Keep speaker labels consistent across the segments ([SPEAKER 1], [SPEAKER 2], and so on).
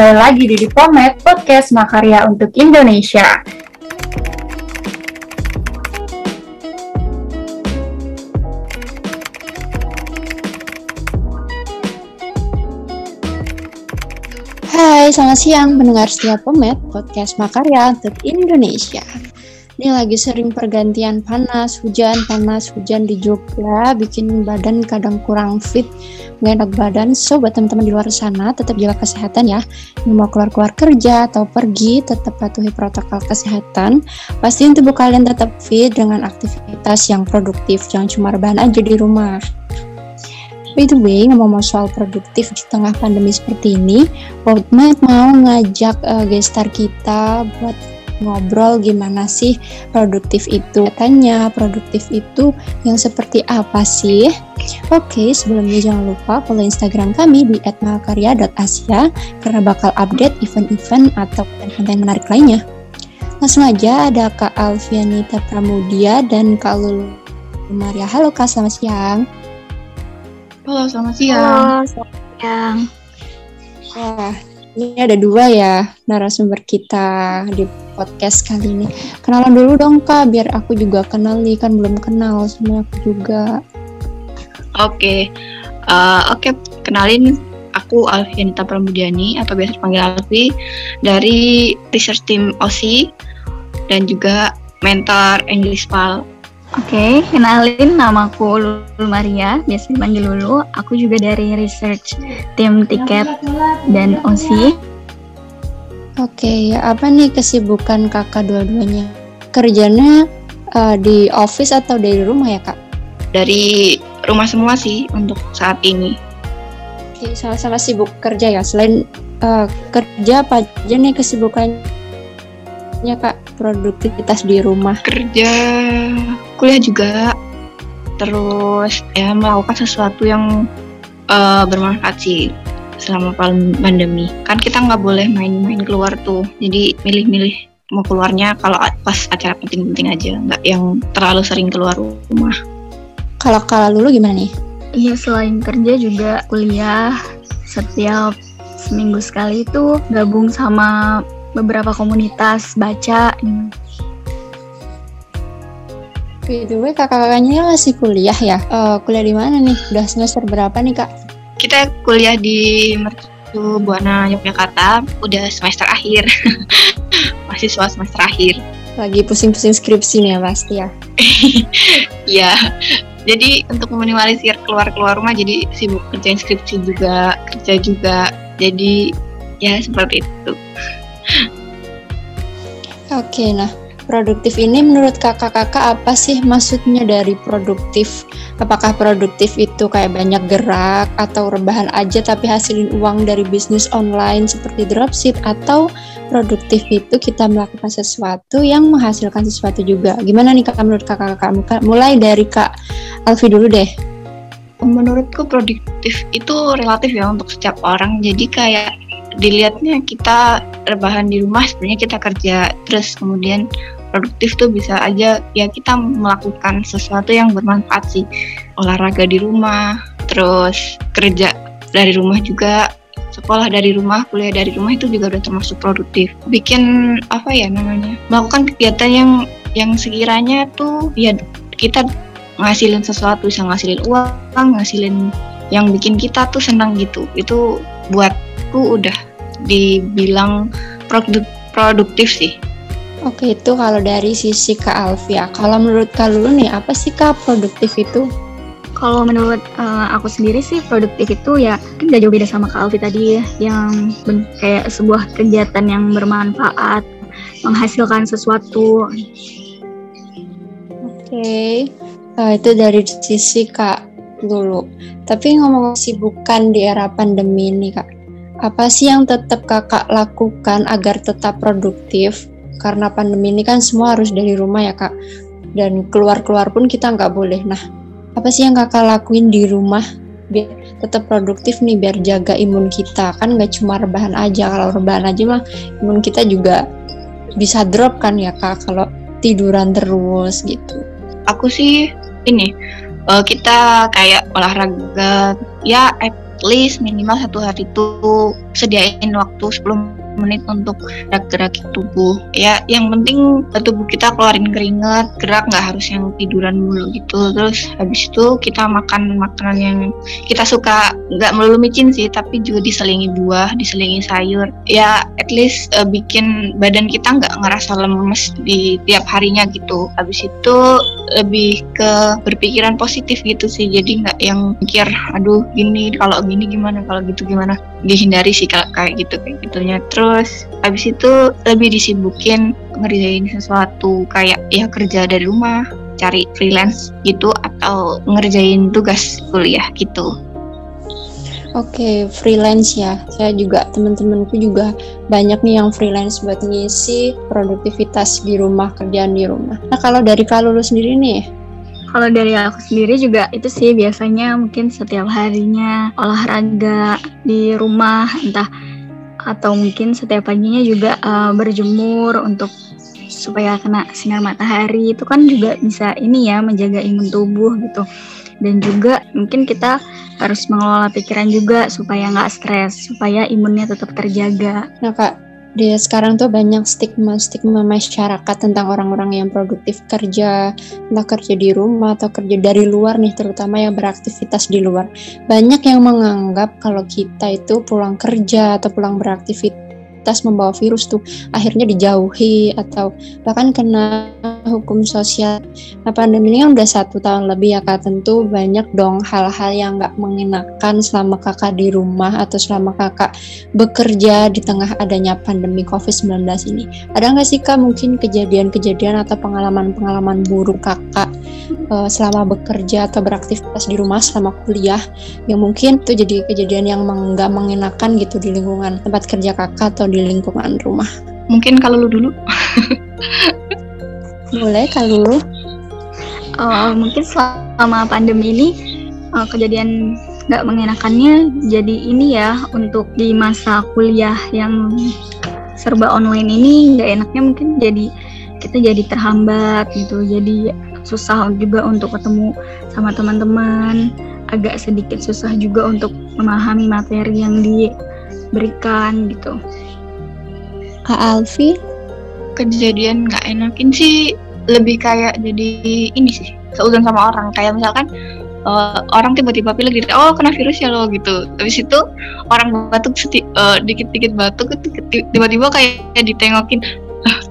[SPEAKER 1] kembali lagi di Dipomet Podcast Makarya untuk Indonesia.
[SPEAKER 2] Hai, selamat siang pendengar setia Pomet Podcast Makarya untuk Indonesia. Ini lagi sering pergantian panas, hujan, panas, hujan di Jogja, bikin badan kadang kurang fit, nggak enak badan. So, buat teman-teman di luar sana, tetap jaga kesehatan ya. Yang mau keluar-keluar kerja atau pergi, tetap patuhi protokol kesehatan. Pastiin tubuh kalian tetap fit dengan aktivitas yang produktif, jangan cuma rebahan aja di rumah. By the way, ngomong soal produktif di tengah pandemi seperti ini, Worldmate mau ngajak uh, gestar kita buat ngobrol gimana sih produktif itu. Katanya produktif itu yang seperti apa sih? Oke, sebelumnya jangan lupa follow Instagram kami di @mahakarya.asia karena bakal update event-event atau konten-konten menarik lainnya. Langsung aja ada Kak Alfianita Pramudia dan Kak Lulu Maria. Halo Kak, selamat siang.
[SPEAKER 3] Halo, selamat siang.
[SPEAKER 4] Halo, selamat siang.
[SPEAKER 2] Wah, ini ada dua ya narasumber kita di podcast kali ini. Kenalan dulu dong kak, biar aku juga kenal nih kan belum kenal sama aku juga.
[SPEAKER 3] Oke, uh, oke kenalin aku Alfianita Pramudiani atau biasa dipanggil Alfi dari research team OSI dan juga mentor English Pal.
[SPEAKER 4] Oke, kenalin namaku Lulu Maria, biasa dipanggil Lulu. Aku juga dari research tim tiket dan OSI.
[SPEAKER 2] Oke, apa nih kesibukan kakak dua-duanya? Kerjanya uh, di office atau dari rumah ya kak?
[SPEAKER 3] Dari rumah semua sih untuk saat ini.
[SPEAKER 2] Oke, sama-sama sibuk kerja ya. Selain uh, kerja apa aja nih kesibukannya kak? Produktivitas di rumah?
[SPEAKER 3] Kerja, kuliah juga. Terus ya melakukan sesuatu yang uh, bermanfaat sih selama pandemi. Kan kita nggak boleh main-main keluar tuh. Jadi milih-milih mau keluarnya kalau pas acara penting-penting aja, nggak yang terlalu sering keluar rumah.
[SPEAKER 2] Kalau kalau dulu gimana nih?
[SPEAKER 4] Iya selain kerja juga kuliah setiap seminggu sekali itu gabung sama beberapa komunitas baca.
[SPEAKER 2] By the way, kakak-kakaknya masih kuliah ya? Uh, kuliah di mana nih? Udah semester berapa nih kak?
[SPEAKER 3] Kita kuliah di Mercu Buana Yogyakarta, udah semester akhir. Mahasiswa semester akhir.
[SPEAKER 2] Lagi pusing-pusing skripsi nih ya pasti ya?
[SPEAKER 3] Iya, jadi untuk meminimalisir keluar-keluar rumah jadi sibuk kerjain skripsi juga, kerja juga. Jadi ya seperti itu.
[SPEAKER 2] Oke, nah produktif ini menurut kakak-kakak apa sih maksudnya dari produktif? Apakah produktif itu kayak banyak gerak atau rebahan aja tapi hasilin uang dari bisnis online seperti dropship atau produktif itu kita melakukan sesuatu yang menghasilkan sesuatu juga? Gimana nih kak menurut kakak-kakak? Mulai dari kak Alfi dulu deh.
[SPEAKER 3] Menurutku produktif itu relatif ya untuk setiap orang. Jadi kayak dilihatnya kita rebahan di rumah sebenarnya kita kerja terus kemudian produktif tuh bisa aja ya kita melakukan sesuatu yang bermanfaat sih. Olahraga di rumah terus kerja dari rumah juga sekolah dari rumah kuliah dari rumah itu juga udah termasuk produktif. Bikin apa ya namanya melakukan kegiatan yang yang sekiranya tuh ya kita ngasilin sesuatu bisa ngasilin uang ngasilin yang bikin kita tuh senang gitu. Itu buatku udah dibilang produk produktif sih
[SPEAKER 2] Oke, itu kalau dari sisi Kak Alfia. Kalau menurut Kak Lulu nih, apa sih Kak produktif itu?
[SPEAKER 4] Kalau menurut uh, aku sendiri sih produktif itu ya kan gak jauh beda sama Kak Alfi tadi ya, yang kayak sebuah kegiatan yang bermanfaat, menghasilkan sesuatu.
[SPEAKER 2] Oke, uh, itu dari sisi Kak Lulu. Tapi ngomong sibukan di era pandemi ini Kak, apa sih yang tetap Kakak lakukan agar tetap produktif? Karena pandemi ini kan semua harus dari rumah ya kak. Dan keluar-keluar pun kita nggak boleh. Nah apa sih yang kakak lakuin di rumah biar tetap produktif nih biar jaga imun kita? Kan nggak cuma rebahan aja. Kalau rebahan aja mah imun kita juga bisa drop kan ya kak kalau tiduran terus gitu.
[SPEAKER 3] Aku sih ini uh, kita kayak olahraga. Ya least minimal satu hari itu sediain waktu 10 menit untuk gerak-gerak tubuh. Ya yang penting tubuh kita keluarin keringat gerak nggak harus yang tiduran mulu gitu. Terus habis itu kita makan makanan yang kita suka nggak melulu micin sih tapi juga diselingi buah diselingi sayur. Ya at least uh, bikin badan kita nggak ngerasa lemes di tiap harinya gitu. Habis itu lebih ke berpikiran positif gitu sih. Jadi nggak yang mikir aduh gini kalau gini gimana kalau gitu gimana dihindari sih kayak gitu kayak gitunya terus habis itu lebih disibukin ngerjain sesuatu kayak ya kerja dari rumah cari freelance gitu atau ngerjain tugas kuliah gitu
[SPEAKER 2] Oke, freelance ya. Saya juga teman-temanku juga banyak nih yang freelance buat ngisi produktivitas di rumah, kerjaan di rumah. Nah, kalau dari kalau lu sendiri nih,
[SPEAKER 4] kalau dari aku sendiri juga itu sih biasanya mungkin setiap harinya olahraga di rumah entah atau mungkin setiap paginya juga uh, berjemur untuk supaya kena sinar matahari itu kan juga bisa ini ya menjaga imun tubuh gitu dan juga mungkin kita harus mengelola pikiran juga supaya nggak stres supaya imunnya tetap terjaga.
[SPEAKER 2] Nah kak, di sekarang tuh banyak stigma-stigma masyarakat tentang orang-orang yang produktif kerja, entah kerja di rumah atau kerja dari luar nih, terutama yang beraktivitas di luar. Banyak yang menganggap kalau kita itu pulang kerja atau pulang beraktivitas membawa virus tuh akhirnya dijauhi atau bahkan kena hukum sosial. Nah pandemi ini udah satu tahun lebih ya kak tentu banyak dong hal-hal yang nggak mengenakan selama kakak di rumah atau selama kakak bekerja di tengah adanya pandemi COVID-19 ini. Ada nggak sih kak mungkin kejadian-kejadian atau pengalaman-pengalaman buruk kakak uh, selama bekerja atau beraktivitas di rumah selama kuliah yang mungkin itu jadi kejadian yang nggak mengenakan gitu di lingkungan tempat kerja kakak atau di lingkungan rumah.
[SPEAKER 3] Mungkin kalau lu dulu.
[SPEAKER 2] Boleh kalau lu.
[SPEAKER 4] Uh, mungkin selama pandemi ini uh, kejadian nggak mengenakannya jadi ini ya untuk di masa kuliah yang serba online ini nggak enaknya mungkin jadi kita jadi terhambat gitu jadi susah juga untuk ketemu sama teman-teman. Agak sedikit susah juga untuk memahami materi yang diberikan gitu.
[SPEAKER 2] Kak Alfi?
[SPEAKER 3] Kejadian nggak enakin sih. Lebih kayak jadi ini sih seuzon sama orang. Kayak misalkan uh, orang tiba-tiba pilih gitu oh kena virus ya lo gitu. Habis itu orang batuk uh, dikit-dikit batuk tiba-tiba kayak ditengokin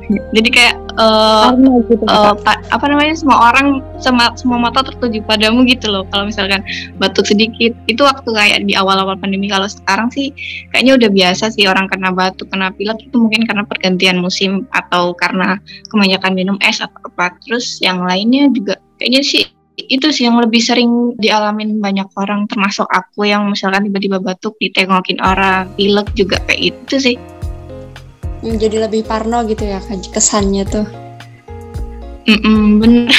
[SPEAKER 3] jadi kayak uh, gitu, uh, apa namanya semua orang sama semua mata tertuju padamu gitu loh. Kalau misalkan batuk sedikit itu waktu kayak di awal-awal pandemi. Kalau sekarang sih kayaknya udah biasa sih orang kena batuk kena pilek itu mungkin karena pergantian musim atau karena kebanyakan minum es atau apa. Terus yang lainnya juga kayaknya sih itu sih yang lebih sering dialamin banyak orang termasuk aku yang misalkan tiba-tiba batuk ditengokin orang pilek juga kayak itu sih
[SPEAKER 2] jadi lebih parno gitu ya kesannya tuh
[SPEAKER 3] Mm-mm, bener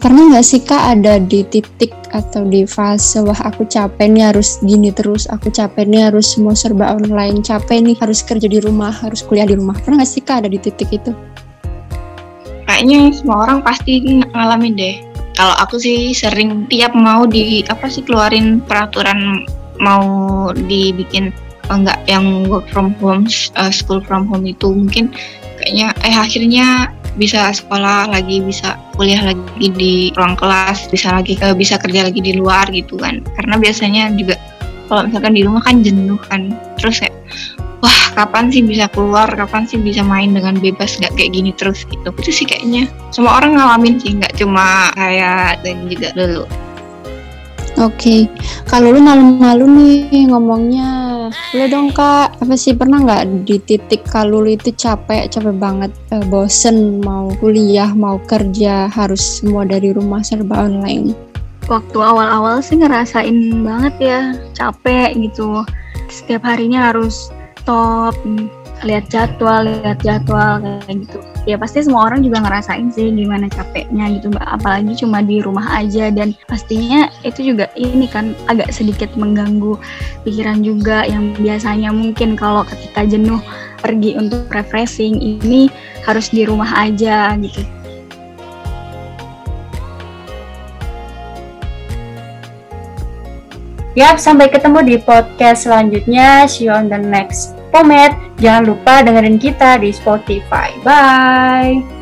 [SPEAKER 2] Pernah nggak sih kak ada di titik atau di fase wah aku capek nih harus gini terus aku capek nih harus semua serba online capek nih harus kerja di rumah harus kuliah di rumah pernah nggak sih kak ada di titik itu?
[SPEAKER 3] Kayaknya semua orang pasti ngalamin deh. Kalau aku sih sering tiap mau di apa sih keluarin peraturan mau dibikin enggak yang work from home, uh, school from home itu mungkin kayaknya eh akhirnya bisa sekolah lagi bisa kuliah lagi di ruang kelas bisa lagi ke bisa kerja lagi di luar gitu kan. Karena biasanya juga kalau misalkan di rumah kan jenuh kan. Terus kayak wah kapan sih bisa keluar? Kapan sih bisa main dengan bebas? Nggak kayak gini terus gitu. Itu sih kayaknya semua orang ngalamin sih nggak cuma saya dan juga dulu
[SPEAKER 2] Oke, okay. kalau lu malu-malu nih ngomongnya, boleh dong kak, apa sih pernah nggak di titik kalau lu itu capek, capek banget, eh, bosen mau kuliah, mau kerja, harus semua dari rumah serba online?
[SPEAKER 4] Waktu awal-awal sih ngerasain banget ya, capek gitu. Setiap harinya harus top, lihat jadwal, lihat jadwal kayak gitu ya pasti semua orang juga ngerasain sih gimana capeknya gitu mbak apalagi cuma di rumah aja dan pastinya itu juga ini kan agak sedikit mengganggu pikiran juga yang biasanya mungkin kalau ketika jenuh pergi untuk refreshing ini harus di rumah aja gitu
[SPEAKER 2] Yap, sampai ketemu di podcast selanjutnya. See you on the next Pomet. Jangan lupa dengerin kita di Spotify. Bye.